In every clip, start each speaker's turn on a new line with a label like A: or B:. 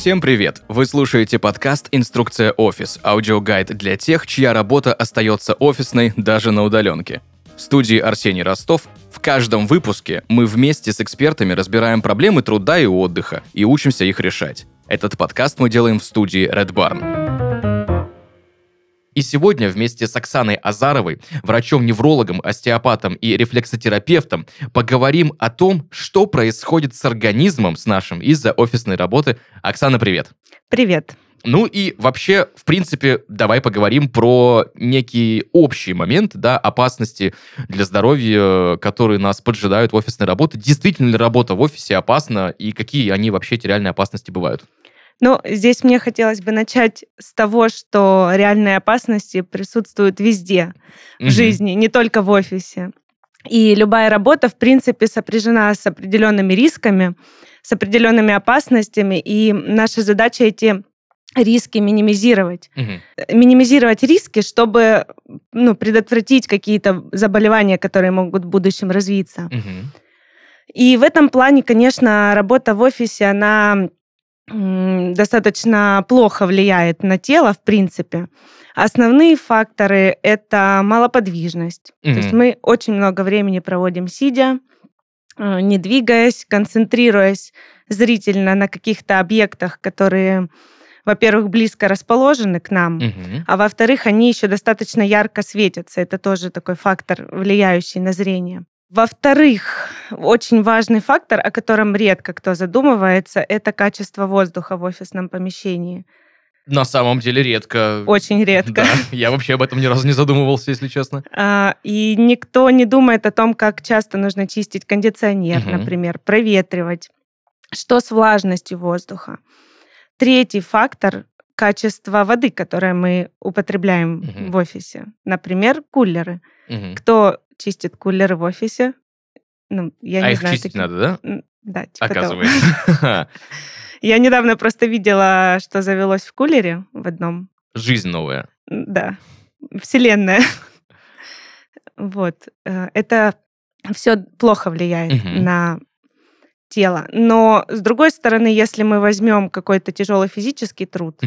A: Всем привет! Вы слушаете подкаст «Инструкция офис» – аудиогайд для тех, чья работа остается офисной даже на удаленке. В студии Арсений Ростов в каждом выпуске мы вместе с экспертами разбираем проблемы труда и отдыха и учимся их решать. Этот подкаст мы делаем в студии Red Barn. И сегодня вместе с Оксаной Азаровой, врачом-неврологом, остеопатом и рефлексотерапевтом, поговорим о том, что происходит с организмом с нашим из-за офисной работы. Оксана, привет.
B: Привет.
A: Ну и вообще, в принципе, давай поговорим про некий общий момент, да, опасности для здоровья, которые нас поджидают в офисной работе. Действительно ли работа в офисе опасна и какие они вообще эти реальные опасности бывают?
B: Ну, здесь мне хотелось бы начать с того, что реальные опасности присутствуют везде в угу. жизни, не только в офисе. И любая работа, в принципе, сопряжена с определенными рисками, с определенными опасностями, и наша задача эти риски минимизировать. Угу. Минимизировать риски, чтобы ну, предотвратить какие-то заболевания, которые могут в будущем развиться. Угу. И в этом плане, конечно, работа в офисе, она достаточно плохо влияет на тело, в принципе. Основные факторы — это малоподвижность. Mm-hmm. То есть мы очень много времени проводим сидя, э, не двигаясь, концентрируясь зрительно на каких-то объектах, которые, во-первых, близко расположены к нам, mm-hmm. а во-вторых, они еще достаточно ярко светятся. Это тоже такой фактор, влияющий на зрение. Во-вторых, очень важный фактор, о котором редко кто задумывается, это качество воздуха в офисном помещении.
A: На самом деле редко.
B: Очень редко. Да,
A: я вообще об этом ни разу не задумывался, если честно.
B: А, и никто не думает о том, как часто нужно чистить кондиционер, угу. например, проветривать. Что с влажностью воздуха? Третий фактор – качество воды, которое мы употребляем угу. в офисе. Например, кулеры. Угу. Кто чистит кулеры в офисе.
A: Ну, я а не их знаю, чистить такие... надо, да?
B: Да,
A: типа Оказывается.
B: Я недавно просто видела, что завелось в кулере в одном.
A: Жизнь новая.
B: Да. Вселенная. Вот. Э, это все плохо влияет на тело. Но, с другой стороны, если мы возьмем какой-то тяжелый физический труд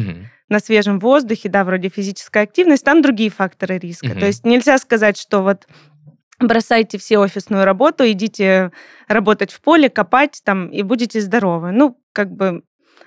B: на свежем воздухе, да, вроде физическая активность, там другие факторы риска. То есть нельзя сказать, что вот бросайте все офисную работу, идите работать в поле, копать там, и будете здоровы. Ну, как бы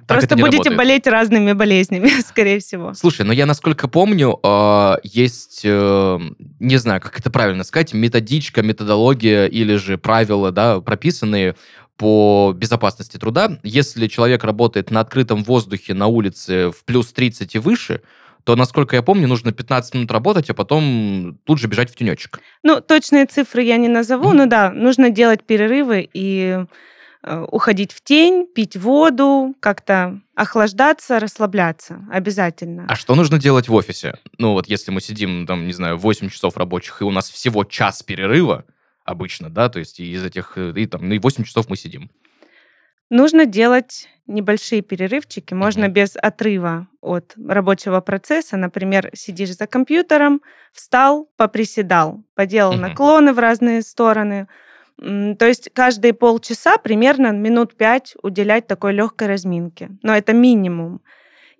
B: так Просто будете работает. болеть разными болезнями, скорее всего.
A: Слушай, но я насколько помню, а, есть, э, не знаю, как это правильно сказать, методичка, методология или же правила, да, прописанные по безопасности труда. Если человек работает на открытом воздухе на улице в плюс 30 и выше, то, насколько я помню, нужно 15 минут работать, а потом тут же бежать в тенечек.
B: Ну, точные цифры я не назову, но да, нужно делать перерывы и э, уходить в тень, пить воду, как-то охлаждаться, расслабляться обязательно.
A: А что нужно делать в офисе? Ну вот если мы сидим, там, не знаю, 8 часов рабочих, и у нас всего час перерыва обычно, да, то есть из этих, э, и там, ну и 8 часов мы сидим.
B: Нужно делать небольшие перерывчики, можно mm-hmm. без отрыва от рабочего процесса. Например, сидишь за компьютером, встал, поприседал, поделал mm-hmm. наклоны в разные стороны. То есть каждые полчаса примерно минут пять уделять такой легкой разминке. Но это минимум.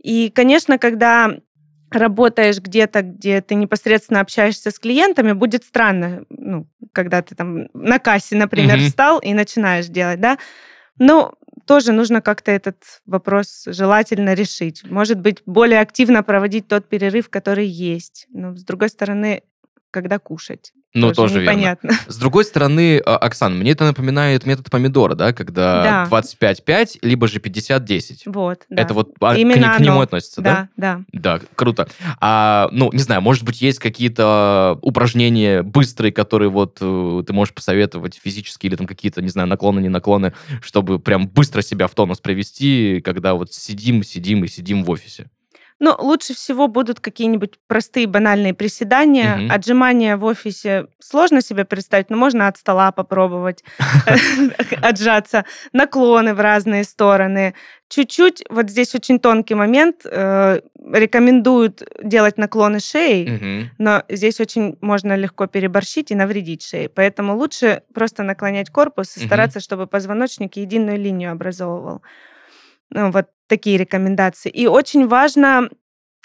B: И, конечно, когда работаешь где-то, где ты непосредственно общаешься с клиентами, будет странно, ну, когда ты там на кассе, например, mm-hmm. встал и начинаешь делать, да. Но тоже нужно как-то этот вопрос желательно решить. Может быть, более активно проводить тот перерыв, который есть. Но, с другой стороны, когда кушать.
A: Ну, тоже, тоже непонятно. Верно. С другой стороны, а, Оксан, мне это напоминает метод помидора, да, когда да. 25-5, либо же 50-10.
B: Вот, да.
A: Это вот а, Именно к, к нему относится,
B: да? Да,
A: да. Да, круто. А, ну, не знаю, может быть, есть какие-то упражнения быстрые, которые вот э, ты можешь посоветовать физически, или там какие-то, не знаю, наклоны, не наклоны, чтобы прям быстро себя в тонус привести, когда вот сидим, сидим и сидим в офисе?
B: Ну, лучше всего будут какие-нибудь простые банальные приседания. Угу. Отжимания в офисе сложно себе представить, но можно от стола попробовать отжаться. Наклоны в разные стороны. Чуть-чуть, вот здесь очень тонкий момент, э, рекомендуют делать наклоны шеи, но здесь очень можно легко переборщить и навредить шее. Поэтому лучше просто наклонять корпус и стараться, чтобы позвоночник единую линию образовывал. Ну, вот такие рекомендации. И очень важно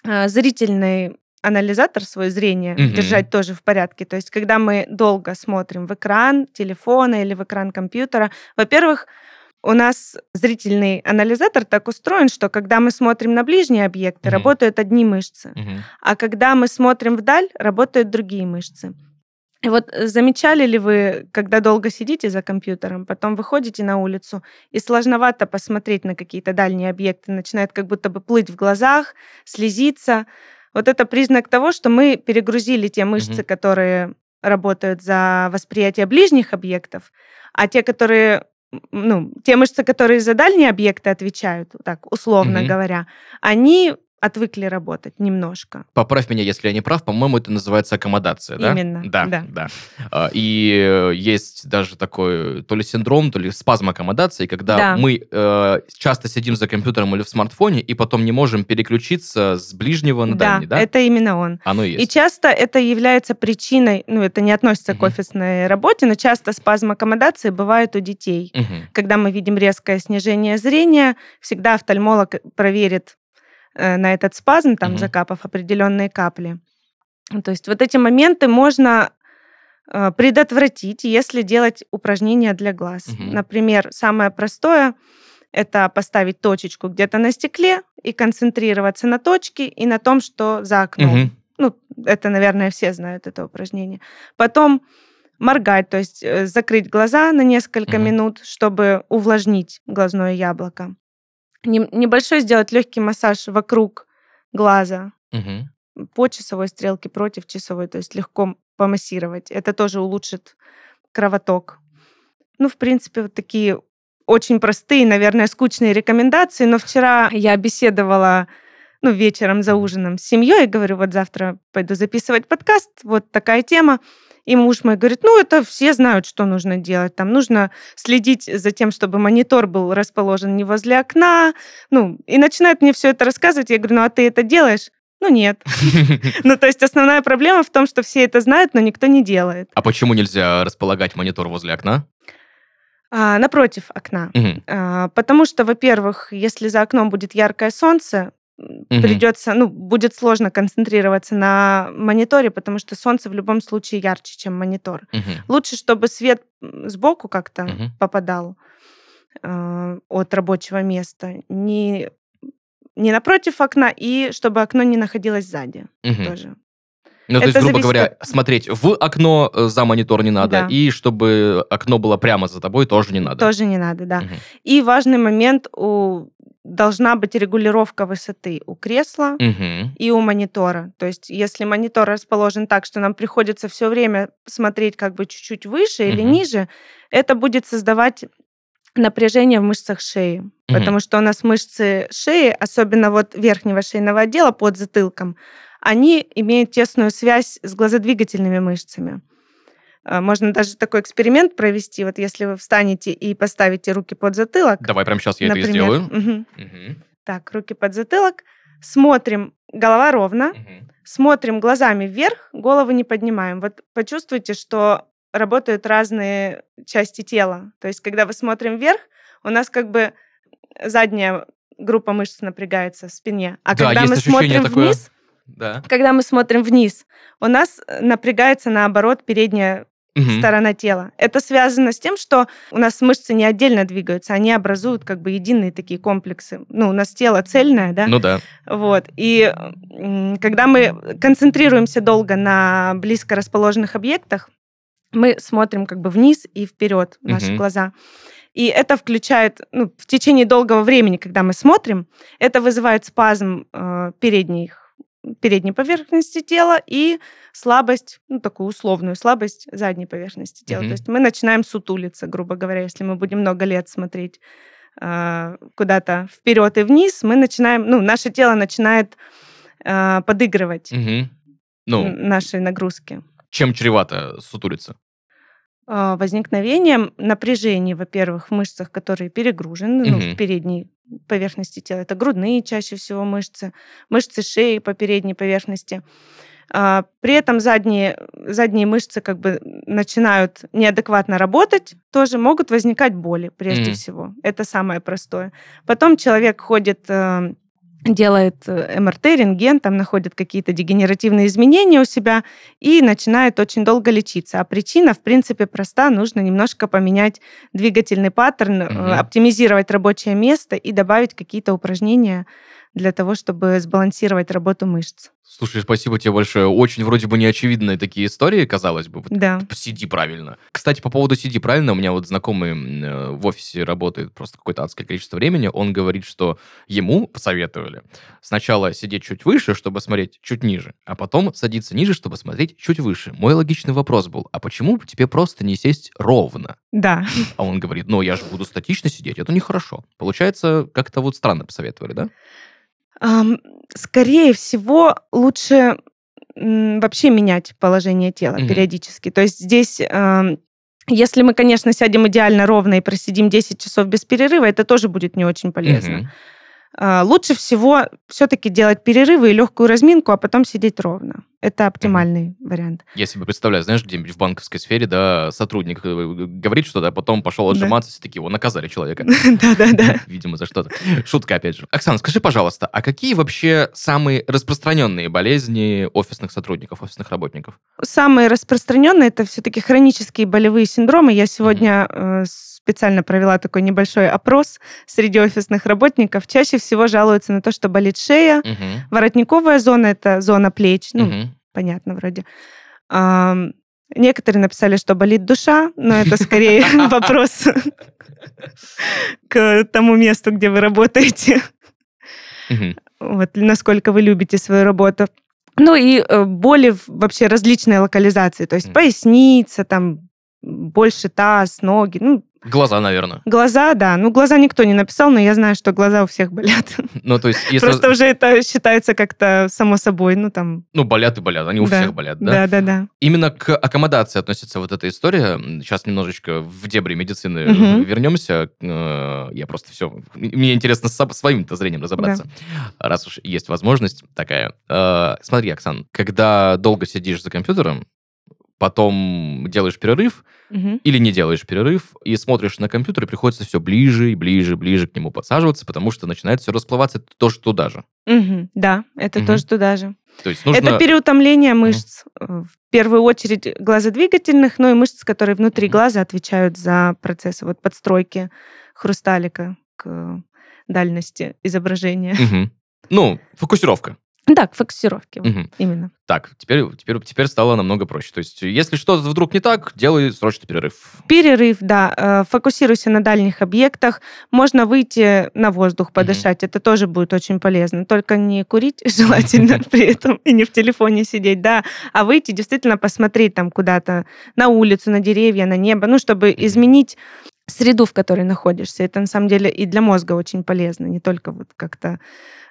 B: э, зрительный анализатор свое зрение
A: Мгм.
B: держать тоже в порядке. То есть, когда мы долго смотрим в экран телефона или в экран компьютера, во-первых, у нас зрительный анализатор так устроен, что когда мы смотрим на ближние объекты,
A: Мгм.
B: работают одни мышцы,
A: Мгм.
B: а когда мы смотрим вдаль, работают другие мышцы. И вот э, замечали ли вы, когда долго сидите за компьютером, потом выходите на улицу, и сложновато посмотреть на какие-то дальние объекты, начинает как будто бы плыть в глазах, слезиться. Вот это признак того, что мы перегрузили те мышцы,
A: Мгм.
B: которые работают за восприятие ближних объектов, а те, которые ну, те мышцы, которые за дальние объекты отвечают, так условно
A: Мгм.
B: говоря, они отвыкли работать немножко.
A: Поправь меня, если я не прав, по-моему, это называется аккомодация, да?
B: Именно,
A: Да,
B: да.
A: да. А, И э, есть даже такой то ли синдром, то ли спазм аккомодации, когда
B: Да.
A: мы э, часто сидим за компьютером или в смартфоне и потом не можем переключиться с ближнего на дальний, да?
B: это именно он.
A: Оно и
B: И
A: есть.
B: часто это является причиной, ну, это не относится к
A: Мгм.
B: офисной работе, но часто спазм аккомодации бывает у детей.
A: Мгм.
B: Когда мы видим резкое снижение зрения, всегда офтальмолог проверит на этот спазм, там,
A: Мгм.
B: закапав определенные капли. То есть вот эти моменты можно э, предотвратить, если делать упражнения для глаз.
A: Мгм.
B: Например, самое простое это поставить точечку где-то на стекле и концентрироваться на точке и на том, что за окном.
A: Мгм.
B: Ну, это, наверное, все знают это упражнение. Потом моргать, то есть э, закрыть глаза на несколько
A: Мгм.
B: минут, чтобы увлажнить глазное яблоко. Небольшой сделать легкий массаж вокруг глаза
A: Мгм.
B: по часовой стрелке против часовой, то есть легко помассировать. Это тоже улучшит кровоток. Ну, в принципе, вот такие очень простые, наверное, скучные рекомендации. Но вчера я беседовала ну, вечером за ужином с семьей, говорю, вот завтра пойду записывать подкаст, вот такая тема. И муж мой говорит, ну, это все знают, что нужно делать. Там нужно следить за тем, чтобы монитор был расположен не возле окна. Ну, и начинает мне все это рассказывать. Я говорю, ну, а ты это делаешь? Ну, нет. Ну, то есть основная проблема в том, что все это знают, но никто не делает.
A: А почему нельзя располагать монитор возле окна?
B: А, напротив окна. А, Потому что, во-первых, если за окном будет яркое солнце,
A: Мгм.
B: придется, ну, будет сложно концентрироваться на мониторе, потому что солнце в любом случае ярче, чем монитор.
A: Мгм.
B: Лучше, чтобы свет сбоку как-то
A: Мгм.
B: попадал э, от рабочего места, не, не напротив окна, и чтобы окно не находилось сзади
A: Мгм.
B: тоже.
A: Ну, то
B: Это
A: есть, грубо говоря,
B: от-
A: смотреть в окно э, за монитор не надо,
B: Да.
A: и чтобы окно было прямо за тобой, тоже не надо.
B: Тоже не надо, да.
A: Мгм.
B: И важный момент у должна быть регулировка высоты у кресла
A: Мгм.
B: и у монитора. То есть, если монитор расположен так, что нам приходится все время смотреть как бы чуть-чуть выше или
A: Мгм.
B: ниже, это будет создавать напряжение в мышцах шеи.
A: Мгм.
B: Потому что у нас мышцы шеи, особенно вот верхнего шейного отдела под затылком, они имеют тесную связь с глазодвигательными мышцами. А, Можно даже такой эксперимент провести. Вот если вы встанете и поставите руки под затылок,
A: Давай прямо сейчас я это и
B: например,
A: сделаю.
B: мгм.
A: Мгм.
B: так, руки под затылок, смотрим, голова ровно,
A: Мгм.
B: смотрим глазами вверх, голову не поднимаем. Вот почувствуйте, что работают разные части тела. То есть, когда мы смотрим вверх, у нас как бы задняя группа мышц напрягается в спине. А
A: Да,
B: когда мы смотрим
A: такое.
B: вниз,
A: Да.
B: когда мы смотрим вниз, у нас э, напрягается наоборот передняя
A: Мгм.
B: сторона тела. Это связано с тем, что у нас мышцы не отдельно двигаются, они образуют как бы единые такие комплексы. Ну, у нас тело цельное, да?
A: Ну да.
B: Вот. И когда мы концентрируемся долго на близко расположенных объектах, мы смотрим как бы вниз и вперед наши
A: Мгм.
B: глаза. И это включает, ну, в течение долгого времени, когда мы смотрим, это вызывает спазм э, передних передней поверхности тела и слабость, ну, такую условную слабость задней поверхности тела.
A: Мгм.
B: То есть мы начинаем сутулиться, грубо говоря, если мы будем много лет смотреть э, куда-то вперед и вниз, мы начинаем, ну, наше тело начинает э, подыгрывать
A: Мгм. Ну,
B: нашей нагрузки.
A: чем чревато сутулиться?
B: Э, возникновением напряжений, во-первых, в мышцах, которые перегружены, ну,
A: Мгм.
B: в передней поверхности тела. Это грудные чаще всего мышцы, мышцы шеи по передней поверхности. А, при этом задние, задние мышцы как бы начинают неадекватно работать, тоже могут возникать боли прежде mm-hmm. всего. Это самое простое. Потом человек ходит э, делает э, МРТ, рентген, там находит какие-то дегенеративные изменения у себя и начинает очень долго лечиться. А причина, в принципе, проста. Нужно немножко поменять двигательный паттерн, угу. оптимизировать рабочее место и добавить какие-то упражнения для того, чтобы сбалансировать работу мышц.
A: Слушай, спасибо тебе большое. Очень вроде бы неочевидные такие истории, казалось бы.
B: Да.
A: Сиди правильно. Кстати, по поводу сиди правильно, у меня вот знакомый э, в офисе работает просто какое-то адское количество времени. Он говорит, что ему посоветовали сначала сидеть чуть выше, чтобы смотреть чуть ниже, а потом садиться ниже, чтобы смотреть чуть выше. Мой логичный вопрос был, а почему тебе просто не сесть ровно?
B: Да.
A: А он говорит, ну я же буду статично сидеть, это нехорошо. Получается, как-то вот странно посоветовали, да?
B: Скорее всего, лучше вообще менять положение тела угу. периодически. То есть здесь если мы, конечно, сядем идеально ровно и просидим 10 часов без перерыва, это тоже будет не очень полезно. А, лучше всего все-таки делать перерывы и легкую разминку, а потом сидеть ровно. Это оптимальный mm-hmm. вариант.
A: Я себе представляю, знаешь, где-нибудь в банковской сфере, да, сотрудник э, говорит что-то, а потом пошел отжиматься, да. все таки его наказали человека.
B: Да-да-да.
A: Видимо, за что-то. Шутка, опять же. Оксана, скажи, пожалуйста, а какие вообще самые распространенные болезни офисных сотрудников, офисных работников?
B: Самые распространенные это все-таки хронические болевые синдромы. Я сегодня э, специально провела такой небольшой опрос среди офисных работников. Чаще всего жалуются на то, что болит шея, воротниковая зона это зона плеч, ну. Понятно вроде. А, некоторые написали, что болит душа, но это скорее вопрос к тому месту, где вы работаете. Вот насколько вы любите свою работу. Ну и э, боли вообще различные локализации, то есть поясница, там больше таз, ноги, ну
A: Глаза, наверное.
B: Глаза, да. Ну, глаза никто не написал, но я знаю, что глаза у всех болят.
A: Ну, то есть, если...
B: Просто уже это считается как-то само собой, ну, там...
A: Ну, болят и болят, они у да. всех болят, да?
B: Да, да, да.
A: Именно к аккомодации относится вот эта история. Сейчас немножечко в дебри медицины угу. вернемся. Э, я просто все... Мне интересно с своим-то зрением разобраться, да. раз уж есть возможность такая. Э, смотри, Оксан, когда долго сидишь за компьютером, потом делаешь перерыв угу. или не делаешь перерыв, и смотришь на компьютер, и приходится все ближе и ближе, ближе к нему подсаживаться, потому что начинает все расплываться это тоже туда же.
B: Угу. Да, это угу. тоже туда же.
A: То есть нужно...
B: Это переутомление мышц, угу. в первую очередь глазодвигательных, но и мышц, которые внутри угу. глаза отвечают за процессы вот подстройки хрусталика к дальности изображения.
A: Угу. Ну, фокусировка.
B: Да, к фокусировке. Угу. Именно.
A: Так, теперь, теперь, теперь стало намного проще. То есть, если что-то вдруг не так, делай срочно перерыв.
B: Перерыв, да. Э, фокусируйся на дальних объектах. Можно выйти на воздух, подышать. Угу. Это тоже будет очень полезно. Только не курить желательно при этом и не в телефоне сидеть, да, а выйти действительно посмотреть там куда-то на улицу, на деревья, на небо, ну, чтобы изменить среду, в которой находишься. Это на самом деле и для мозга очень полезно, не только вот как-то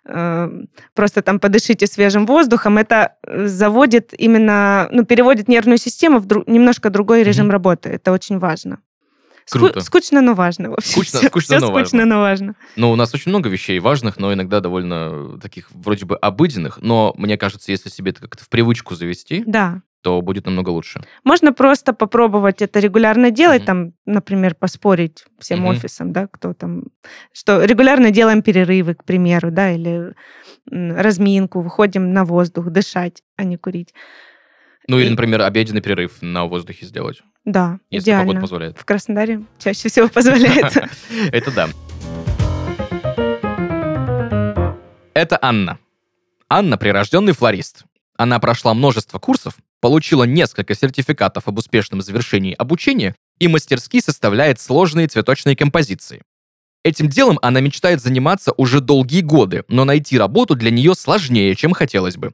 B: Эм, просто там подышите свежим воздухом, это э, заводит именно, ну, переводит нервную систему в дру- немножко другой режим mm-hmm. работы. Это очень важно.
A: Круто.
B: Ску- скучно, но важно. Вообще.
A: Скучно, все, скучно,
B: все но скучно, важно. но важно.
A: Ну, у нас очень много вещей важных, но иногда довольно таких вроде бы обыденных. Но мне кажется, если себе это как-то в привычку завести,
B: да
A: то будет намного лучше.
B: Можно просто попробовать это регулярно делать, mm-hmm. там, например, поспорить всем mm-hmm. офисам, да, кто там, что регулярно делаем перерывы, к примеру, да, или разминку, выходим на воздух, дышать, а не курить.
A: Ну или, например, обеденный перерыв на воздухе сделать.
B: Да,
A: если идеально. погода позволяет.
B: В Краснодаре чаще всего позволяет.
A: Это да. Это Анна. Анна – прирожденный флорист. Она прошла множество курсов, получила несколько сертификатов об успешном завершении обучения и мастерски составляет сложные цветочные композиции. Этим делом она мечтает заниматься уже долгие годы, но найти работу для нее сложнее, чем хотелось бы.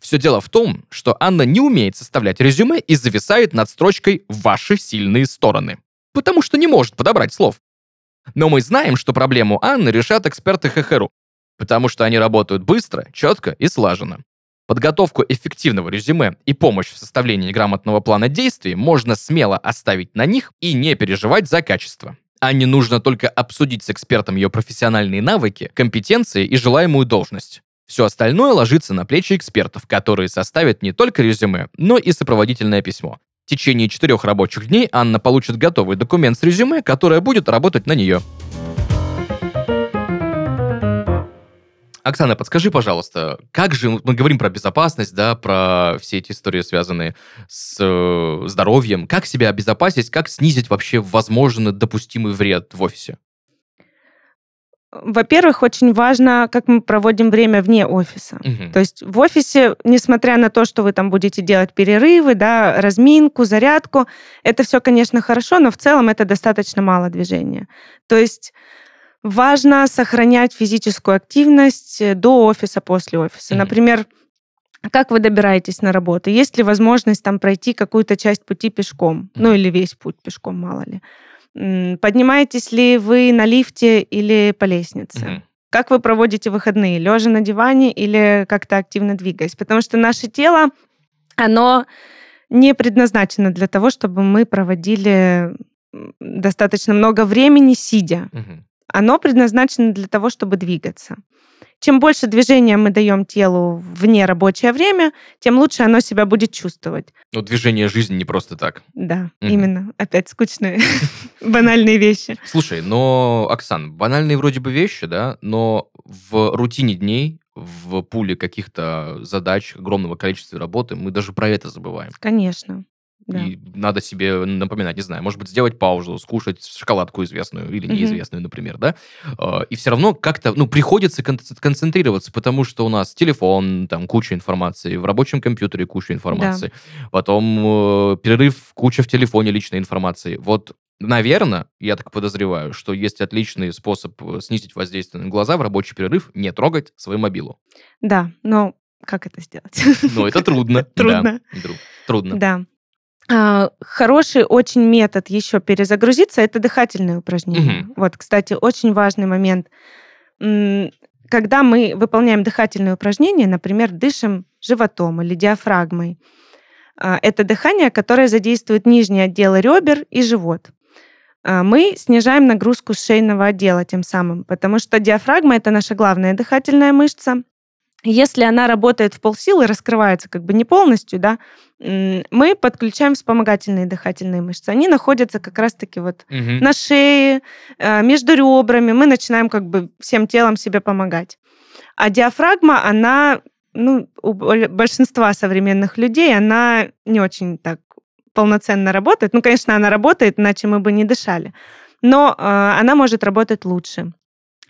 A: Все дело в том, что Анна не умеет составлять резюме и зависает над строчкой «Ваши сильные стороны», потому что не может подобрать слов. Но мы знаем, что проблему Анны решат эксперты ХХРУ, потому что они работают быстро, четко и слаженно. Подготовку эффективного резюме и помощь в составлении грамотного плана действий можно смело оставить на них и не переживать за качество. А не нужно только обсудить с экспертом ее профессиональные навыки, компетенции и желаемую должность. Все остальное ложится на плечи экспертов, которые составят не только резюме, но и сопроводительное письмо. В течение четырех рабочих дней Анна получит готовый документ с резюме, которое будет работать на нее. Оксана, подскажи, пожалуйста, как же мы говорим про безопасность, да, про все эти истории, связанные с э, здоровьем, как себя обезопасить, как снизить вообще возможно допустимый вред в офисе?
B: Во-первых, очень важно, как мы проводим время вне офиса.
A: Мгм.
B: То есть в офисе, несмотря на то, что вы там будете делать перерывы, да, разминку, зарядку, это все, конечно, хорошо, но в целом это достаточно мало движения. То есть важно сохранять физическую активность э, до офиса, после офиса.
A: Мгм.
B: Например, как вы добираетесь на работу? Есть ли возможность там пройти какую-то часть пути пешком? Ну или весь путь пешком, мало ли. Поднимаетесь ли вы на лифте или по лестнице?
A: Мгм.
B: Как вы проводите выходные? Лежа на диване или как-то активно двигаясь? Потому что наше тело, оно не предназначено для того, чтобы мы проводили достаточно много времени сидя.
A: Мгм.
B: Оно предназначено для того, чтобы двигаться. Чем больше движения мы даем телу вне рабочее время, тем лучше оно себя будет чувствовать.
A: Ну, движение жизни не просто так.
B: Да,
A: Мгм.
B: именно. Опять скучные, банальные вещи.
A: Слушай, но, Оксан, банальные вроде бы вещи, да, но в рутине дней, в пуле каких-то задач, огромного количества работы, мы даже про это забываем.
B: Конечно. Да.
A: И надо себе напоминать, не знаю, может быть, сделать паузу, скушать шоколадку известную или неизвестную, например, да? А, И все равно как-то, ну, приходится кон- концентрироваться, потому что у нас телефон, там, куча информации, в рабочем компьютере куча информации, потом э, перерыв, куча в телефоне личной информации. Вот Наверное, я так подозреваю, что есть отличный способ э, снизить воздействие на глаза в рабочий перерыв, не трогать свою мобилу.
B: Да, но как это сделать?
A: Но это трудно. да.
B: Трудно.
A: Трудно.
B: Да. А, Хороший очень метод еще перезагрузиться это дыхательные упражнения.
A: Мгм.
B: Вот, кстати, очень важный момент. Когда мы выполняем дыхательные упражнения, например, дышим животом или диафрагмой, а, это дыхание, которое задействует нижний отдел ребер и живот. А, Мы снижаем нагрузку шейного отдела тем самым, потому что диафрагма это наша главная дыхательная мышца. Если она работает в полсилы, раскрывается как бы не полностью, да, мы подключаем вспомогательные дыхательные мышцы. Они находятся как раз-таки вот
A: Мгм.
B: на шее, э, между ребрами. Мы начинаем как бы всем телом себе помогать. А диафрагма, она, ну, у бол- большинства современных людей, она не очень так полноценно работает. Ну, конечно, она работает, иначе мы бы не дышали. Но э, она может работать лучше.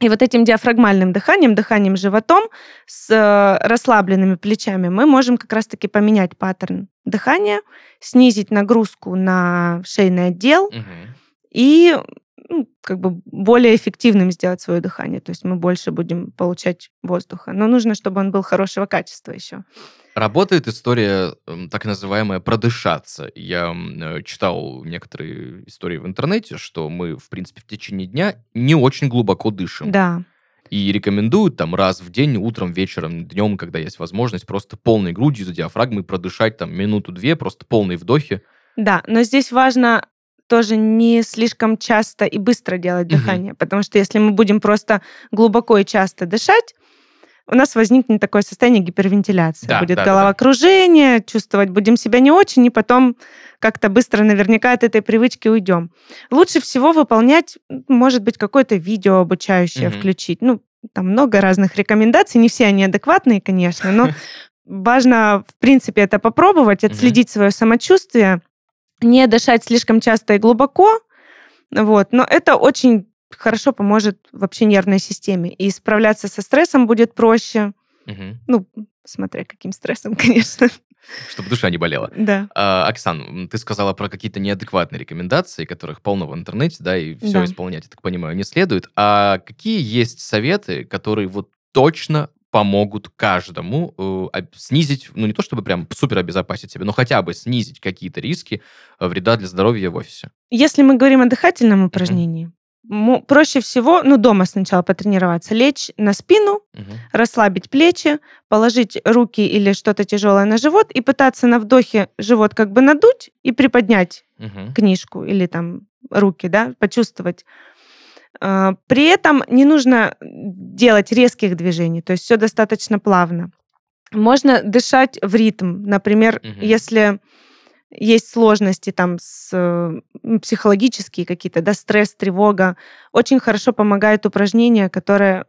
B: И вот этим диафрагмальным дыханием, дыханием животом с э, расслабленными плечами мы можем как раз-таки поменять паттерн дыхания, снизить нагрузку на шейный отдел
A: Мгм.
B: и ну, как бы более эффективным сделать свое дыхание. То есть мы больше будем получать воздуха. Но нужно, чтобы он был хорошего качества еще.
A: Работает история, так называемая, продышаться. Я э, читал некоторые истории в интернете, что мы, в принципе, в течение дня не очень глубоко дышим.
B: Да,
A: И рекомендуют там раз в день, утром, вечером, днем, когда есть возможность, просто полной грудью за диафрагмой продышать там минуту-две, просто полные вдохи.
B: да. Но здесь важно тоже не слишком часто и быстро делать
A: Мгм.
B: дыхание, потому что если мы будем просто глубоко и часто дышать, у нас возникнет такое состояние гипервентиляции.
A: Да,
B: Будет
A: да, да, да.
B: головокружение, чувствовать будем себя не очень, и потом как-то быстро наверняка от этой привычки уйдем. Лучше всего выполнять, может быть, какое-то видео обучающее
A: Мгм.
B: включить. Ну, там много разных рекомендаций, не все они адекватные, конечно, но важно, в принципе, это попробовать, отследить свое самочувствие, не дышать слишком часто и глубоко, вот, но это очень хорошо поможет вообще нервной системе, и справляться со стрессом будет проще,
A: Мгм.
B: ну, смотря каким стрессом, конечно,
A: Чтобы душа не болела.
B: да.
A: А, Оксан, ты сказала про какие-то неадекватные рекомендации, которых полно в интернете, да, и все
B: Да.
A: исполнять, я так понимаю, не следует. А какие есть советы, которые вот точно помогут каждому э, снизить, ну не то чтобы прям супер обезопасить себя, но хотя бы снизить какие-то риски э, вреда для здоровья в офисе?
B: Если мы говорим о дыхательном упражнении, мо- проще всего, ну, дома сначала потренироваться, лечь на спину,
A: Мгм.
B: расслабить плечи, положить руки или что-то тяжелое на живот и пытаться на вдохе живот как бы надуть и приподнять
A: Мгм.
B: книжку или там руки, да, почувствовать. А, при этом не нужно делать резких движений, то есть все достаточно плавно. Можно дышать в ритм. Например, угу. если есть сложности там с психологические какие-то, да, стресс, тревога. Очень хорошо помогает упражнение, которое,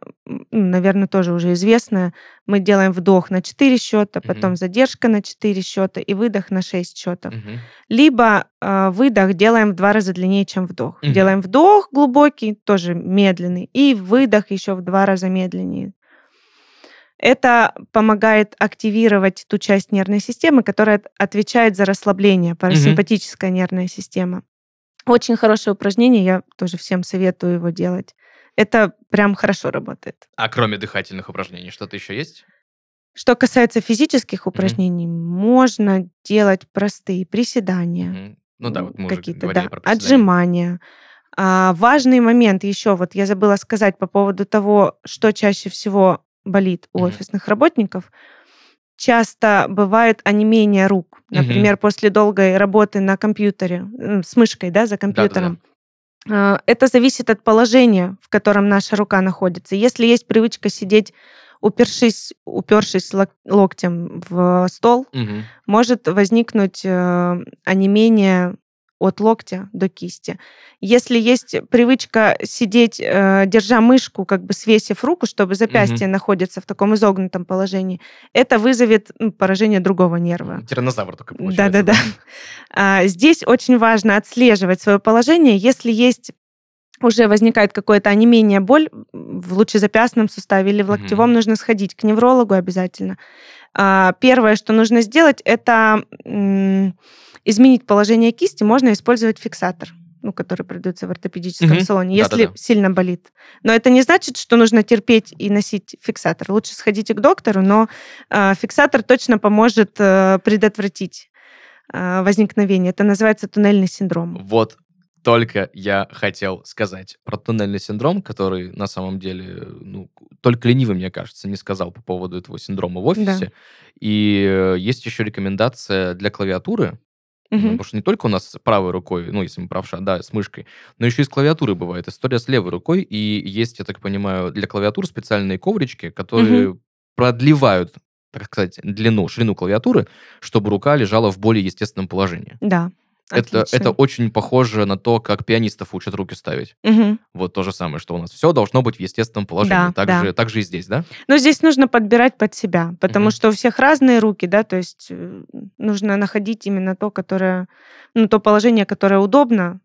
B: наверное, тоже уже известное. Мы делаем вдох на 4 счета, потом mm-hmm. задержка на 4 счета и выдох на 6 счетов. Mm-hmm. Либо э, выдох делаем в два раза длиннее, чем вдох. Mm-hmm. Делаем вдох глубокий, тоже медленный, и выдох еще в два раза медленнее. Это помогает активировать ту часть нервной системы, которая отвечает за расслабление, парасимпатическая mm-hmm. нервная система. Очень хорошее упражнение, я тоже всем советую его делать. Это прям хорошо работает.
A: А кроме дыхательных упражнений, что-то еще есть?
B: Что касается физических упражнений, mm-hmm. можно делать простые приседания. Mm-hmm.
A: Ну да, вот мы
B: какие-то, да, отжимания. А, важный момент еще, вот я забыла сказать по поводу того, что чаще всего болит у mm-hmm. офисных работников, часто бывает онемение рук. Например, mm-hmm. после долгой работы на компьютере, с мышкой, да, за компьютером. Да-да-да. Это зависит от положения, в котором наша рука находится. Если есть привычка сидеть упершись, упершись локтем в стол, угу. может возникнуть э, онемение от локтя до кисти. Если есть привычка сидеть, э, держа мышку, как бы свесив руку, чтобы запястье угу. находится в таком изогнутом положении, это вызовет ну, поражение другого нерва.
A: Тиранозавр только получается.
B: Да-да-да. А, здесь очень важно отслеживать свое положение. Если есть уже возникает какое-то онемение, боль в лучезапястном суставе или в локтевом, mm нужно сходить к неврологу обязательно. А, первое, что нужно сделать, это изменить положение кисти, можно использовать фиксатор ну, который продается в ортопедическом угу. салоне, если Да-да-да. сильно болит. Но это не значит, что нужно терпеть и носить фиксатор. Лучше сходите к доктору, но э, фиксатор точно поможет э, предотвратить э, возникновение. Это называется туннельный синдром.
A: Вот только я хотел сказать про туннельный синдром, который на самом деле, ну, только ленивый, мне кажется, не сказал по поводу этого синдрома в офисе. Да. И э, есть еще рекомендация для клавиатуры, Угу. потому что не только у нас с правой рукой, ну, если мы правша, да, с мышкой, но еще и с клавиатурой бывает. История с левой рукой. И есть, я так понимаю, для клавиатур специальные коврички, которые угу. продлевают так сказать, длину, ширину клавиатуры, чтобы рука лежала в более естественном положении.
B: Да.
A: Это, это очень похоже на то, как пианистов учат руки ставить. Угу. Вот то же самое, что у нас все должно быть в естественном положении. Да, так, да. Же, так же и здесь, да?
B: Но здесь нужно подбирать под себя, потому угу. что у всех разные руки, да, то есть э, нужно находить именно то, которое, ну, то положение, которое удобно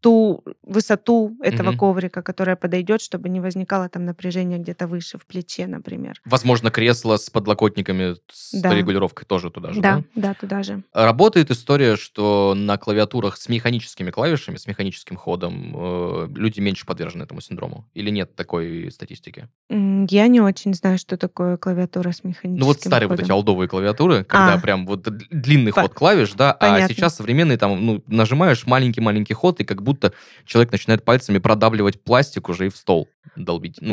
B: ту высоту этого угу. коврика, которая подойдет, чтобы не возникало там напряжение где-то выше, в плече, например.
A: Возможно, кресло с подлокотниками, с да. регулировкой тоже туда же,
B: да? Да, да, туда же.
A: Работает история, что на клавиатурах с механическими клавишами, с механическим ходом э, люди меньше подвержены этому синдрому? Или нет такой статистики?
B: Я не очень знаю, что такое клавиатура с механическим
A: Ну вот старые
B: ходом.
A: вот эти олдовые клавиатуры, когда а. прям вот длинный По... ход клавиш, да, а Понятно. а сейчас современные там, ну, нажимаешь маленький-маленький ход, и как будто человек начинает пальцами продавливать пластик уже и в стол долбить.
B: Ну.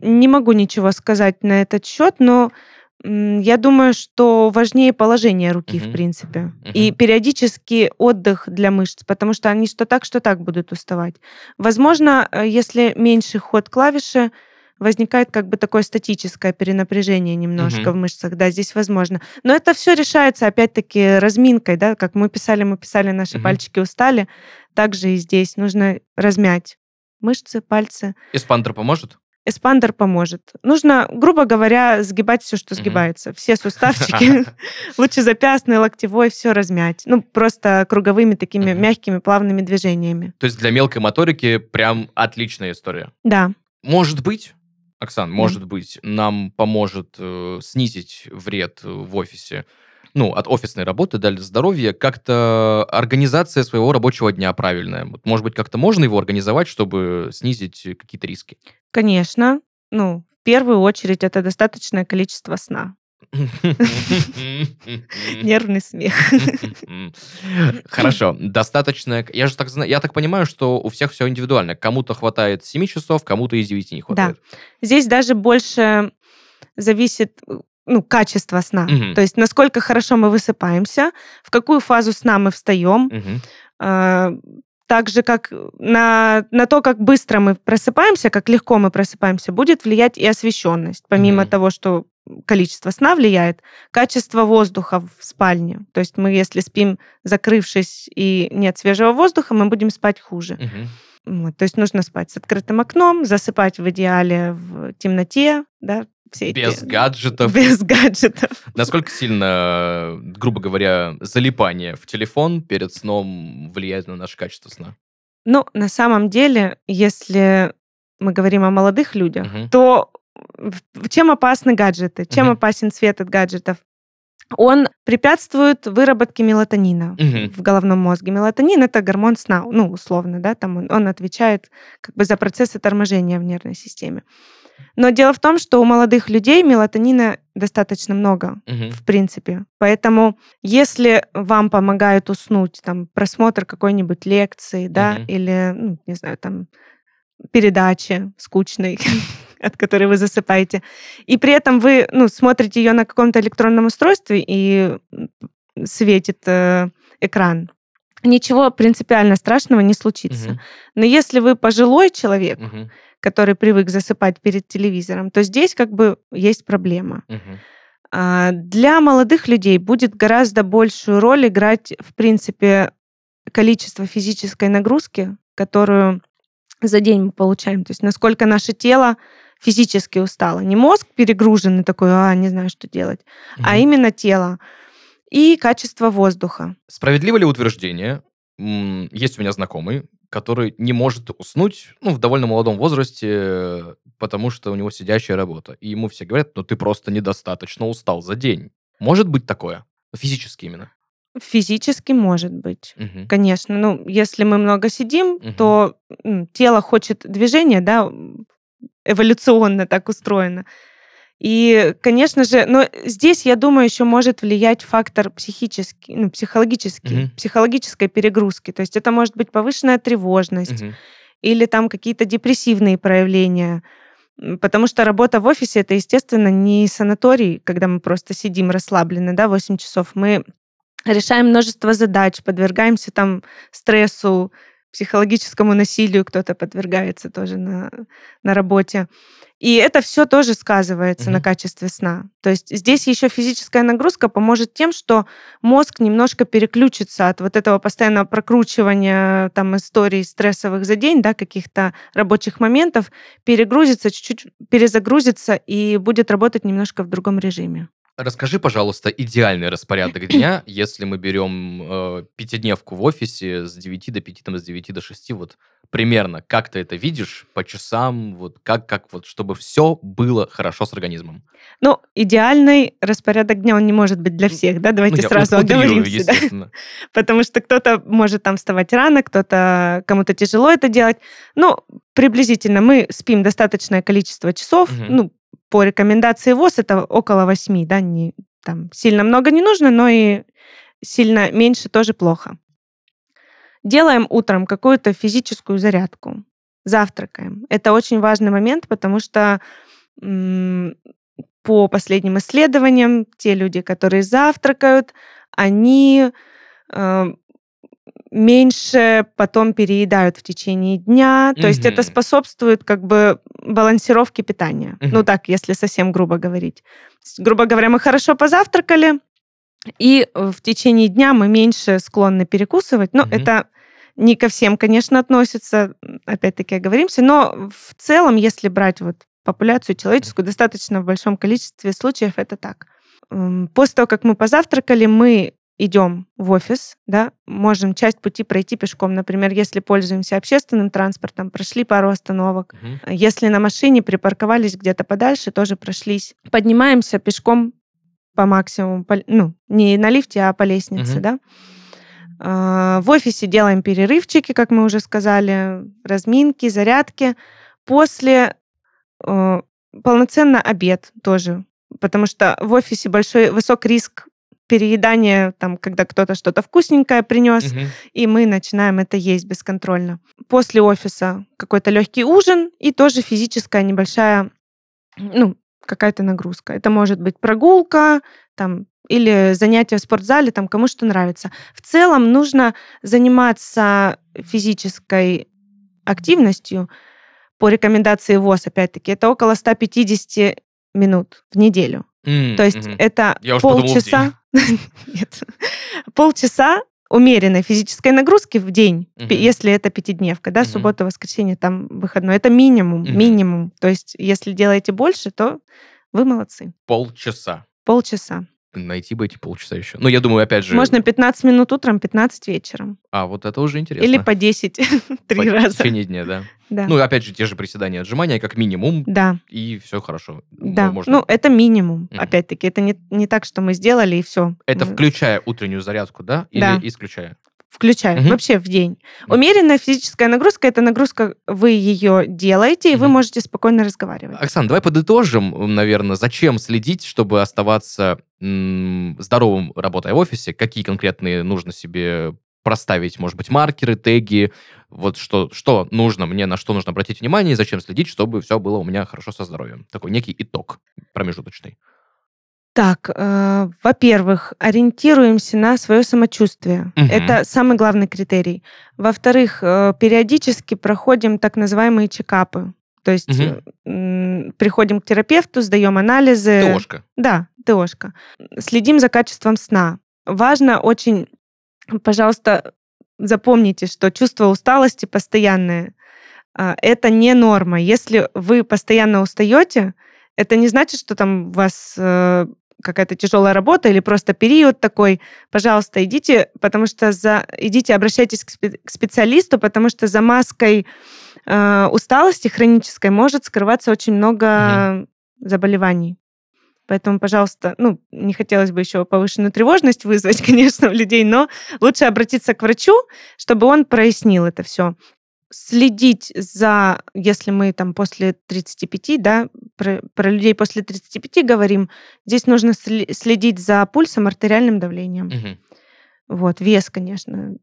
B: Не могу ничего сказать на этот счет, но я думаю, что важнее положение руки, uh-huh. в принципе. Uh-huh. И периодический отдых для мышц, потому что они что так, что так будут уставать. Возможно, э, если меньше ход клавиши, возникает как бы такое статическое перенапряжение немножко угу. в мышцах, да, здесь возможно. Но это все решается опять-таки разминкой, да, как мы писали, мы писали, наши угу. пальчики устали, также и здесь нужно размять мышцы, пальцы.
A: Эспандер поможет?
B: Эспандер поможет. Нужно, грубо говоря, сгибать все, что сгибается. мм Все суставчики, лучше запястный, локтевой, все размять. Ну, просто круговыми такими мягкими, плавными движениями.
A: То есть для мелкой моторики прям отличная история.
B: Да.
A: Может быть, Оксан, mm. может быть, нам поможет э, снизить вред в офисе, ну, от офисной работы, для здоровья, как-то организация своего рабочего дня правильная. Вот, может быть, как-то можно его организовать, чтобы снизить какие-то риски?
B: Конечно. Ну, в первую очередь, это достаточное количество сна. Нервный смех.
A: Хорошо, достаточно. Я же так знаю, я так понимаю, что у всех все индивидуально. Кому-то хватает 7 часов, кому-то из 9 не хватает.
B: Да. Здесь даже больше зависит ну, качество сна. Угу. То есть насколько хорошо мы высыпаемся, в какую фазу сна мы встаем. Угу так же, как на, на то, как быстро мы просыпаемся, как легко мы просыпаемся, будет влиять и освещенность. Помимо mm-hmm. того, что количество сна влияет, качество воздуха в спальне. То есть мы, если спим закрывшись и нет свежего воздуха, мы будем спать хуже. Mm-hmm. Вот, то есть нужно спать с открытым окном, засыпать в идеале в темноте, да,
A: все без эти... гаджетов.
B: Без гаджетов.
A: Насколько сильно, грубо говоря, залипание в телефон перед сном влияет на наше качество сна?
B: Ну, на самом деле, если мы говорим о молодых людях, угу. то чем опасны гаджеты? Чем угу. опасен свет от гаджетов? он препятствует выработке мелатонина угу. в головном мозге. Мелатонин это гормон сна, ну условно, да, там он, он отвечает как бы за процессы торможения в нервной системе. Но дело в том, что у молодых людей мелатонина достаточно много, угу. в принципе. Поэтому, если вам помогает уснуть, там, просмотр какой-нибудь лекции, да, угу. или, ну, не знаю, там, передачи скучной, от которой вы засыпаете, и при этом вы, ну, смотрите ее на каком-то электронном устройстве и светит э, экран, ничего принципиально страшного не случится. Угу. Но если вы пожилой человек, угу который привык засыпать перед телевизором, то здесь как бы есть проблема. Угу. Для молодых людей будет гораздо большую роль играть, в принципе, количество физической нагрузки, которую за день мы получаем. То есть насколько наше тело физически устало. Не мозг перегруженный такой, а, не знаю, что делать, угу. а именно тело. И качество воздуха.
A: Справедливо ли утверждение? Есть у меня знакомый, который не может уснуть, ну, в довольно молодом возрасте, потому что у него сидящая работа. И ему все говорят, ну, ты просто недостаточно устал за день. Может быть такое? Физически именно.
B: Физически может быть, угу. конечно. Ну, если мы много сидим, угу. то тело хочет движения, да, эволюционно так устроено. И, конечно же, но здесь, я думаю, еще может влиять фактор психический, ну, психологический, угу. психологической перегрузки. То есть это может быть повышенная тревожность угу. или там какие-то депрессивные проявления. Потому что работа в офисе это, естественно, не санаторий, когда мы просто сидим расслаблены, да, 8 часов. Мы решаем множество задач, подвергаемся там стрессу, психологическому насилию кто-то подвергается тоже на, на работе. И это все тоже сказывается mm-hmm. на качестве сна. То есть здесь еще физическая нагрузка поможет тем, что мозг немножко переключится от вот этого постоянного прокручивания там историй стрессовых за день, да, каких-то рабочих моментов, перегрузится, чуть-чуть перезагрузится и будет работать немножко в другом режиме.
A: Расскажи, пожалуйста, идеальный распорядок дня, если мы берем э, пятидневку в офисе с 9 до 5, там, с 9 до 6, вот примерно, как ты это видишь по часам, вот как, как вот, чтобы все было хорошо с организмом?
B: Ну, идеальный распорядок дня, он не может быть для всех, да, давайте ну, сразу оговоримся. Да? Потому что кто-то может там вставать рано, кто-то, кому-то тяжело это делать. Ну, приблизительно мы спим достаточное количество часов, угу. ну, по рекомендации ВОЗ это около 8, да, не, там сильно много не нужно, но и сильно меньше тоже плохо. Делаем утром какую-то физическую зарядку, завтракаем. Это очень важный момент, потому что по последним исследованиям, те люди, которые завтракают, они э, меньше потом переедают в течение дня. То mm-hmm. есть это способствует как бы балансировке питания. Mm-hmm. Ну так, если совсем грубо говорить. Грубо говоря, мы хорошо позавтракали, и в течение дня мы меньше склонны перекусывать. Но mm-hmm. это не ко всем, конечно, относится, опять-таки оговоримся, но в целом, если брать вот популяцию человеческую, достаточно в большом количестве случаев это так. После того, как мы позавтракали, мы идем в офис, да, можем часть пути пройти пешком. Например, если пользуемся общественным транспортом, прошли пару остановок. Угу. Если на машине припарковались где-то подальше, тоже прошлись. Поднимаемся пешком по максимуму, по, ну, не на лифте, а по лестнице, угу. да. А, в офисе делаем перерывчики, как мы уже сказали, разминки, зарядки. После э, полноценно обед тоже, потому что в офисе большой высок риск переедание, там, когда кто-то что-то вкусненькое принес, угу. и мы начинаем это есть бесконтрольно. После офиса какой-то легкий ужин и тоже физическая небольшая, ну, какая-то нагрузка. Это может быть прогулка, там, или занятия в спортзале, там, кому что нравится. В целом нужно заниматься физической активностью по рекомендации ВОЗ, опять-таки, это около 150 минут в неделю.
A: М,
B: То есть
A: мгм.
B: это
A: Я
B: полчаса... Нет. Полчаса умеренной физической нагрузки в день, пи- если это пятидневка, да,
A: Мгм.
B: суббота, воскресенье, там выходной. Это минимум,
A: Мгм.
B: минимум. То есть если делаете больше, то вы молодцы.
A: Полчаса.
B: Полчаса.
A: Найти бы эти полчаса еще. Ну, я думаю, опять же...
B: Можно 15 минут утром, 15 вечером.
A: А, вот это уже интересно.
B: Или по 10 три
A: По- В
B: раза.
A: течение дня, да.
B: Да.
A: Ну, опять же, те же приседания, отжимания, как минимум,
B: да,
A: и все хорошо.
B: да.
A: Можно...
B: Ну, это минимум.
A: Мгм.
B: Опять-таки, это не, не так, что мы сделали и все.
A: это включая утреннюю зарядку, да? Или
B: Да.
A: исключая?
B: Включаю.
A: Мгм.
B: Вообще в день. Умеренная физическая нагрузка это нагрузка, вы ее делаете, и вы
A: Мгм.
B: можете спокойно разговаривать.
A: Оксана, давай подытожим, наверное, зачем следить, чтобы оставаться м, здоровым, работая в офисе, какие конкретные нужно себе проставить, может быть, маркеры, теги, вот что, что нужно мне, на что нужно обратить внимание, и зачем следить, чтобы все было у меня хорошо со здоровьем. Такой некий итог промежуточный.
B: Так, э, во-первых, ориентируемся на свое самочувствие.
A: Мгм.
B: Это самый главный критерий. Во-вторых, э, периодически проходим так называемые чекапы. То есть
A: Мгм.
B: э, приходим к терапевту, сдаем анализы.
A: ТОшка.
B: Да, ТОшка. Следим за качеством сна. Важно очень, пожалуйста, запомните, что чувство усталости постоянное а, это не норма. Если вы постоянно устаете, это не значит, что там у вас э, какая-то тяжелая работа или просто период такой. Пожалуйста, идите, потому что за идите, обращайтесь к, спе- к специалисту, потому что за маской э, усталости хронической может скрываться очень много заболеваний. Поэтому, пожалуйста, ну, не хотелось бы еще повышенную тревожность вызвать, конечно, у людей, но лучше обратиться к врачу, чтобы он прояснил это все. Следить за, если мы там после 35, да, про, про людей после 35 говорим, здесь нужно следить за пульсом, артериальным давлением.
A: Мгм.
B: Вот, вес, конечно.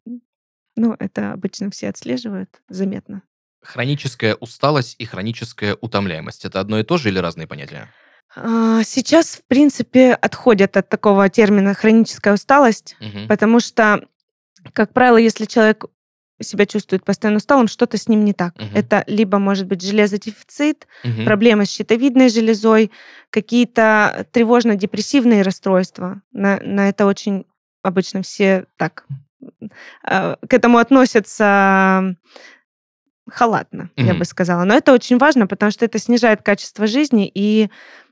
B: Ну, это обычно все отслеживают заметно.
A: Хроническая усталость и хроническая утомляемость. Это одно и то же или разные понятия?
B: А, Сейчас, в принципе, отходят от такого термина хроническая усталость,
A: Мгм.
B: потому что, как правило, если человек себя чувствует постоянно усталым, что-то с ним не так.
A: Мгм.
B: Это либо может быть железодефицит,
A: Мгм.
B: проблемы с щитовидной железой, какие-то тревожно-депрессивные расстройства. На, на это очень обычно все так э, к этому относятся халатно, я
A: Мгм.
B: бы сказала. Но это очень важно, потому что это снижает качество жизни и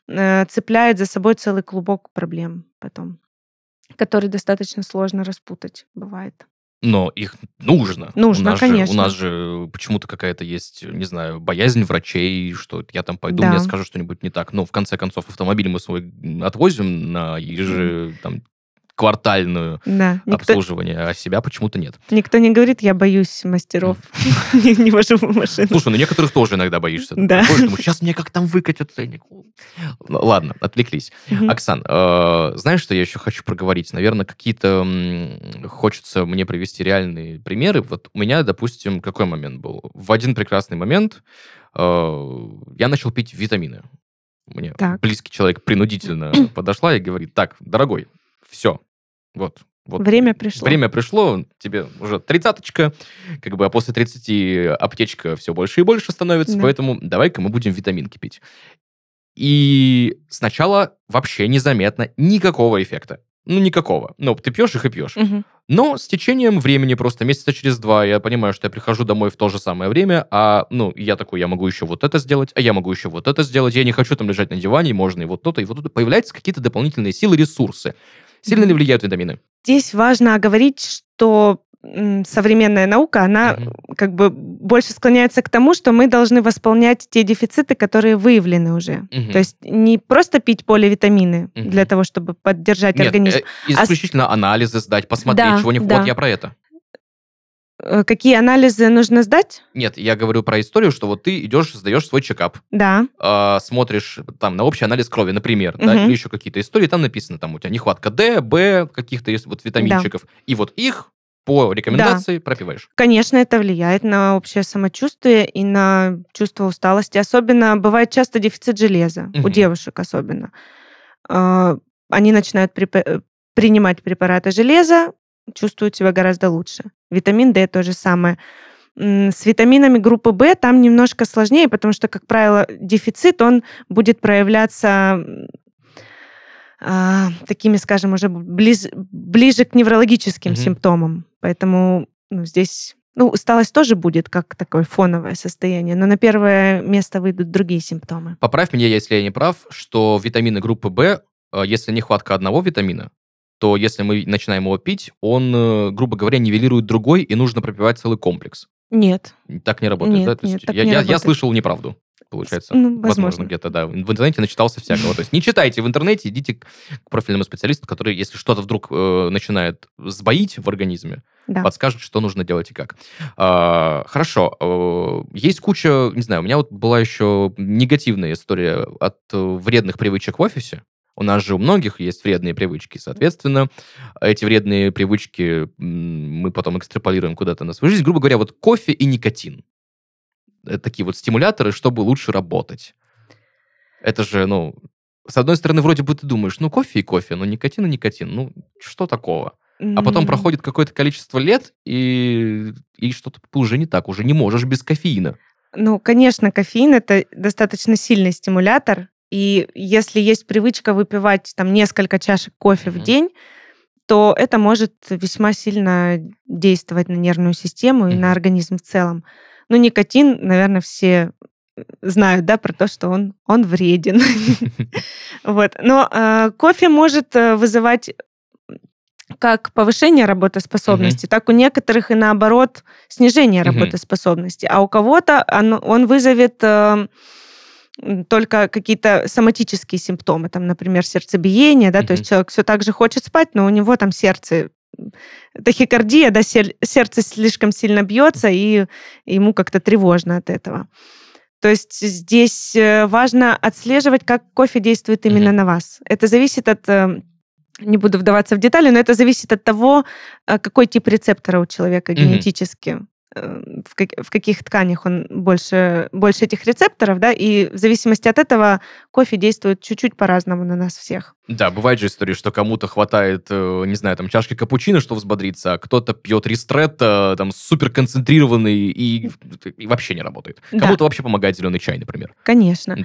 B: э, цепляет за собой целый клубок проблем потом, который достаточно сложно распутать, бывает.
A: Но их нужно.
B: Нужно,
A: у нас
B: конечно.
A: Же, у нас же почему-то какая-то есть, не знаю, боязнь врачей, что я там пойду,
B: Да.
A: мне скажут что-нибудь не так. Но в конце концов автомобиль мы свой отвозим на еже, там, квартальную
B: Да, никто,
A: обслуживание, а себя почему-то нет.
B: никто не говорит, я боюсь мастеров, не вожу машину.
A: Слушай, ну некоторых тоже иногда боишься.
B: Да.
A: сейчас мне как там выкатят ценник. Ну, Ладно, отвлеклись. Оксан, э, знаешь, что я еще хочу проговорить? Наверное, какие-то хочется мне привести реальные примеры. Вот у меня, допустим, какой момент был? В один прекрасный момент э, я начал пить витамины. Мне
B: Так.
A: близкий человек принудительно подошла и говорит, так, дорогой, все, вот. Вот
B: Время пришло.
A: Время пришло, тебе уже тридцаточка, как бы, а после 30 аптечка все больше и больше становится,
B: Да.
A: поэтому давай-ка мы будем витаминки пить. И сначала вообще незаметно никакого эффекта. Ну, никакого. Ну, ты пьешь их и пьешь.
B: Мгм.
A: Но с течением времени, просто месяца через два, я понимаю, что я прихожу домой в то же самое время, а, ну, я такой, я могу еще вот это сделать, а я могу еще вот это сделать, я не хочу там лежать на диване, можно и вот то-то, и вот то Появляются какие-то дополнительные силы, ресурсы. Сильно ли влияют витамины?
B: Здесь важно оговорить, что современная наука, она
A: Мгм.
B: как бы больше склоняется к тому, что мы должны восполнять те дефициты, которые выявлены уже.
A: Мгм.
B: То есть не просто пить поливитамины
A: Мгм.
B: для того, чтобы поддержать
A: Нет,
B: организм.
A: э, исключительно анализы сдать, посмотреть,
B: Да,
A: чего не...
B: да.
A: Вот я про это.
B: Э, Какие анализы нужно сдать?
A: Нет, я говорю про историю, что вот ты идешь, сдаешь свой чекап,
B: Да.
A: а, смотришь там на общий анализ крови, например, да,
B: Мгм.
A: или еще какие-то истории, там написано, там у тебя нехватка D, B, каких-то есть вот витаминчиков, и вот их по рекомендации пропиваешь.
B: Конечно, это влияет на общее самочувствие и на чувство усталости. Особенно бывает часто дефицит железа, у
A: Мгм.
B: девушек особенно. А, Они начинают э, принимать препараты железа, чувствуют себя гораздо лучше. Витамин D то же самое. С витаминами группы В там немножко сложнее, потому что, как правило, дефицит, он будет проявляться а, такими, скажем, уже близ- ближе к неврологическим
A: Мгм.
B: симптомам. Поэтому ну, здесь ну, усталость тоже будет как такое фоновое состояние, но на первое место выйдут другие симптомы.
A: Поправь меня, если я не прав, что витамины группы В, э, если нехватка одного витамина, то если мы начинаем его пить, он, э, грубо говоря, нивелирует другой, и нужно пропивать целый комплекс.
B: Нет.
A: Так не работает,
B: Нет,
A: да? То
B: нет, так
A: я,
B: не
A: я- я
B: работает.
A: слышал неправду, получается.
B: Ну,
A: Возможно,
B: возможно.
A: где-то, да. В интернете начитался всякого. То есть не читайте в интернете, идите к к профильному специалисту, который, если что-то вдруг э, начинает сбоить в организме,
B: Да.
A: подскажет, что нужно делать и как. А, хорошо. э, Есть куча, не знаю, у меня вот была еще негативная история от э, вредных привычек в офисе. У нас же у многих есть вредные привычки, соответственно, эти вредные привычки мы потом экстраполируем куда-то на свою жизнь. Грубо говоря, вот кофе и никотин. Это такие вот стимуляторы, чтобы лучше работать. Это же, ну, с одной стороны, вроде бы ты думаешь, ну, кофе и кофе, но никотин и никотин, ну, что такого? А потом проходит какое-то количество лет, и, и что-то уже не так, уже не можешь без кофеина.
B: Ну, конечно, кофеин это достаточно сильный стимулятор, и если есть привычка выпивать там несколько чашек кофе
A: Мгм.
B: в день, то это может весьма сильно действовать на нервную систему и
A: Мгм.
B: на организм в целом. Ну, никотин, наверное, все э, знают, да, про то, что он, он вреден. Вот. Но э, кофе может э, вызывать как повышение работоспособности, так у некоторых и наоборот снижение работоспособности, а у кого-то он вызовет э, только какие-то соматические симптомы, там, например, сердцебиение, да, то есть человек все так же хочет спать, но у него там сердце тахикардия, да, сер- сердце слишком сильно бьется, и ему как-то тревожно от этого. То есть здесь э, важно отслеживать, как кофе действует именно
A: Мгм.
B: на вас. Это зависит от э, не буду вдаваться в детали, но это зависит от того, э, какой тип рецептора у человека генетически, э, в, как- в каких тканях он больше, больше этих рецепторов, да, и в зависимости от этого кофе действует чуть-чуть по-разному на нас всех.
A: Да, бывает же история, что кому-то хватает, э, не знаю, там, чашки капучино, что взбодриться, а кто-то пьет ристретто, там, супер концентрированный и, и вообще не работает.
B: Да.
A: Кому-то вообще помогает зеленый чай, например.
B: Конечно.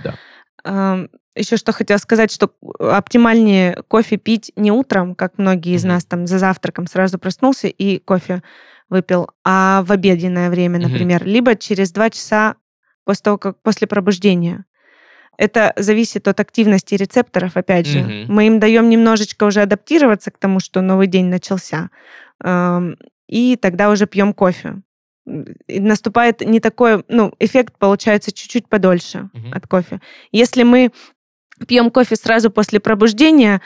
A: Да.
B: Еще что хотела сказать, что оптимальнее кофе пить не утром, как многие из
A: Мгм.
B: нас там за завтраком сразу проснулся и кофе выпил, а в обеденное время, например, либо через два часа после того, как после пробуждения. Это зависит от активности рецепторов, опять же.
A: Мгм.
B: Мы им даем немножечко уже адаптироваться к тому, что новый день начался, и тогда уже пьем кофе. И наступает не такой, ну, эффект получается чуть-чуть подольше
A: Мгм.
B: от кофе. Если мы пьем кофе сразу после пробуждения,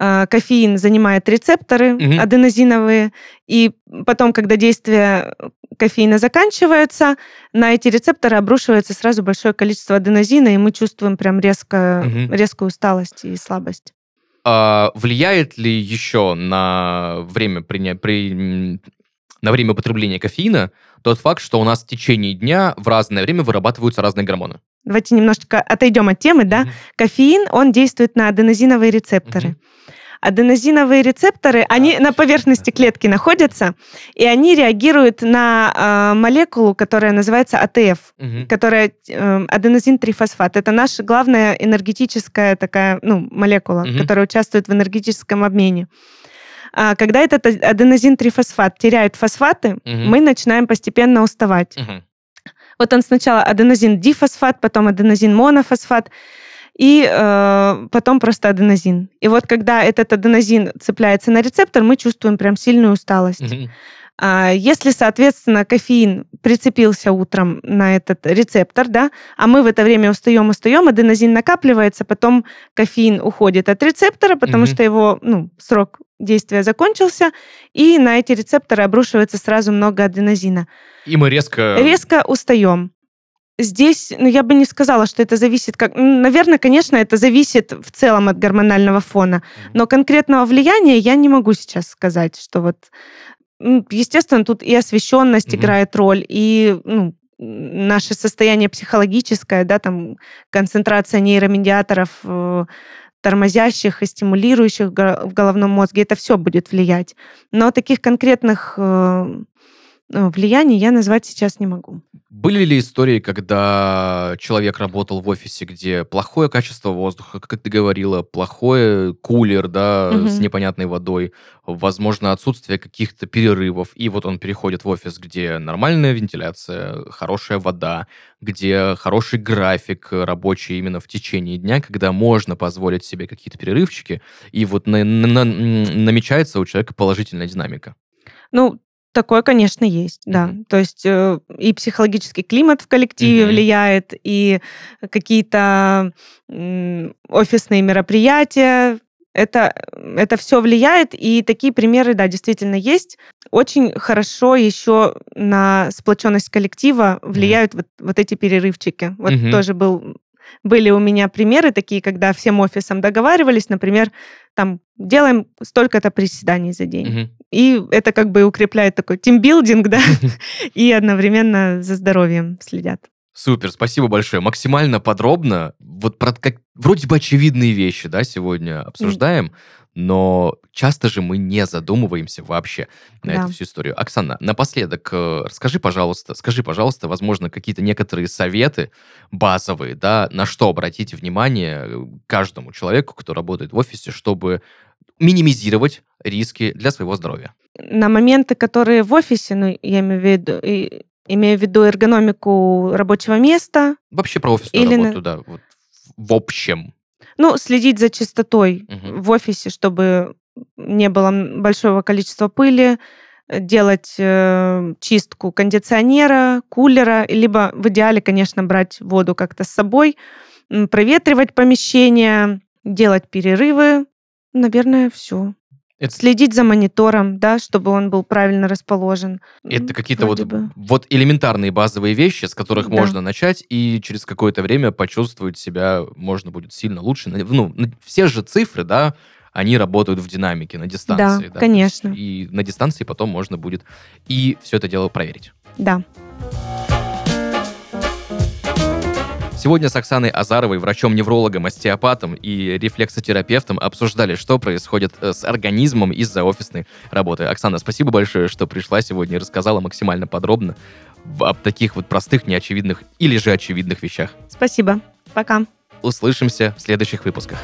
B: кофеин занимает рецепторы
A: Мгм.
B: аденозиновые, и потом, когда действие кофеина заканчивается, на эти рецепторы обрушивается сразу большое количество аденозина, и мы чувствуем прям резко,
A: Мгм.
B: резкую усталость и слабость.
A: А влияет ли еще на время при, м, на время употребления кофеина тот факт, что у нас в течение дня в разное время вырабатываются разные гормоны?
B: Давайте немножечко отойдем от темы, да?
A: Мгм.
B: Кофеин, он действует на аденозиновые рецепторы.
A: Мгм.
B: Аденозиновые рецепторы, они на поверхности клетки находятся, и они реагируют на э, молекулу, которая называется АТФ,
A: Мгм.
B: которая э, аденозин-трифосфат. Это наша главная энергетическая такая, ну, молекула,
A: Мгм.
B: которая участвует в энергетическом обмене. А когда этот аденозин-трифосфат теряет фосфаты,
A: Мгм.
B: мы начинаем постепенно уставать.
A: Мгм.
B: Вот он сначала аденозин-дифосфат, потом аденозин-монофосфат, и э, потом просто аденозин. И вот когда этот аденозин цепляется на рецептор, мы чувствуем прям сильную усталость.
A: Мгм.
B: А если, соответственно, кофеин прицепился утром на этот рецептор, да, а мы в это время устаем, устаем, аденозин накапливается, потом кофеин уходит от рецептора, потому
A: Мгм.
B: что его ну, срок действия закончился, и на эти рецепторы обрушивается сразу много аденозина.
A: И мы резко...
B: Резко устаем. Здесь, ну, я бы не сказала, что это зависит как... Наверное, конечно, это зависит в целом от гормонального фона, но конкретного влияния я не могу сейчас сказать, что вот естественно, тут и освещенность
A: Мгм.
B: играет роль, и ну, наше состояние психологическое, да, там концентрация нейромедиаторов, э, тормозящих и стимулирующих в го- в головном мозге, это все будет влиять. Но таких конкретных э, влияний я назвать сейчас не могу.
A: Были ли истории, когда человек работал в офисе, где плохое качество воздуха, как ты говорила, плохой кулер, да, с
B: Мгм.
A: непонятной водой, возможно, отсутствие каких-то перерывов, и вот он переходит в офис, где нормальная вентиляция, хорошая вода, где хороший график рабочий именно в течение дня, когда можно позволить себе какие-то перерывчики, и вот на- на- м, намечается у человека положительная динамика.
B: Ну, такое, конечно, есть, да.
A: Мгм.
B: То есть э, и психологический климат в коллективе
A: Мгм.
B: влияет, и какие-то м, офисные мероприятия. Это, это все влияет, и такие примеры, да, действительно есть. Очень хорошо еще на сплоченность коллектива влияют вот, вот эти перерывчики. Вот
A: Мгм.
B: тоже был, были у меня примеры такие, когда всем офисом договаривались, например, там делаем столько-то приседаний за день.
A: Мгм.
B: И это как бы укрепляет такой тимбилдинг, да, и одновременно за здоровьем следят.
A: Супер, спасибо большое. Максимально подробно. Вот про как вроде бы очевидные вещи, да, сегодня обсуждаем, но часто же мы не задумываемся вообще на
B: Да.
A: эту всю историю. Оксана, напоследок, э, расскажи, пожалуйста, скажи, пожалуйста, возможно, какие-то некоторые советы базовые, да, на что обратить внимание каждому человеку, кто работает в офисе, чтобы минимизировать риски для своего здоровья.
B: На моменты, которые в офисе, ну, я имею в виду, и- имею в виду эргономику рабочего места,
A: Вообще про офисную
B: Или на-
A: работу, да, вот в общем.
B: Ну, следить за чистотой
A: Мгм.
B: в офисе, чтобы не было большого количества пыли, э, делать э, чистку кондиционера, кулера, либо в идеале, конечно, брать воду как-то с собой, проветривать помещение, делать перерывы. Наверное, все.
A: Это-
B: Следить за монитором, да, чтобы он был правильно расположен.
A: Это какие-то вот,
B: бы.
A: вот элементарные базовые вещи, с которых
B: Да.
A: можно начать, и через какое-то время почувствовать себя можно будет сильно лучше. Ну, все же цифры, да, они работают в динамике, на дистанции.
B: Да,
A: то
B: конечно.
A: И на дистанции потом можно будет и все это дело проверить.
B: Да.
A: Сегодня с Оксаной Азаровой, врачом-неврологом, остеопатом и рефлексотерапевтом обсуждали, что происходит э, с организмом из-за офисной работы. Оксана, спасибо большое, что пришла сегодня и рассказала максимально подробно об таких вот простых, неочевидных или же очевидных вещах.
B: Спасибо. Пока.
A: Услышимся в следующих выпусках.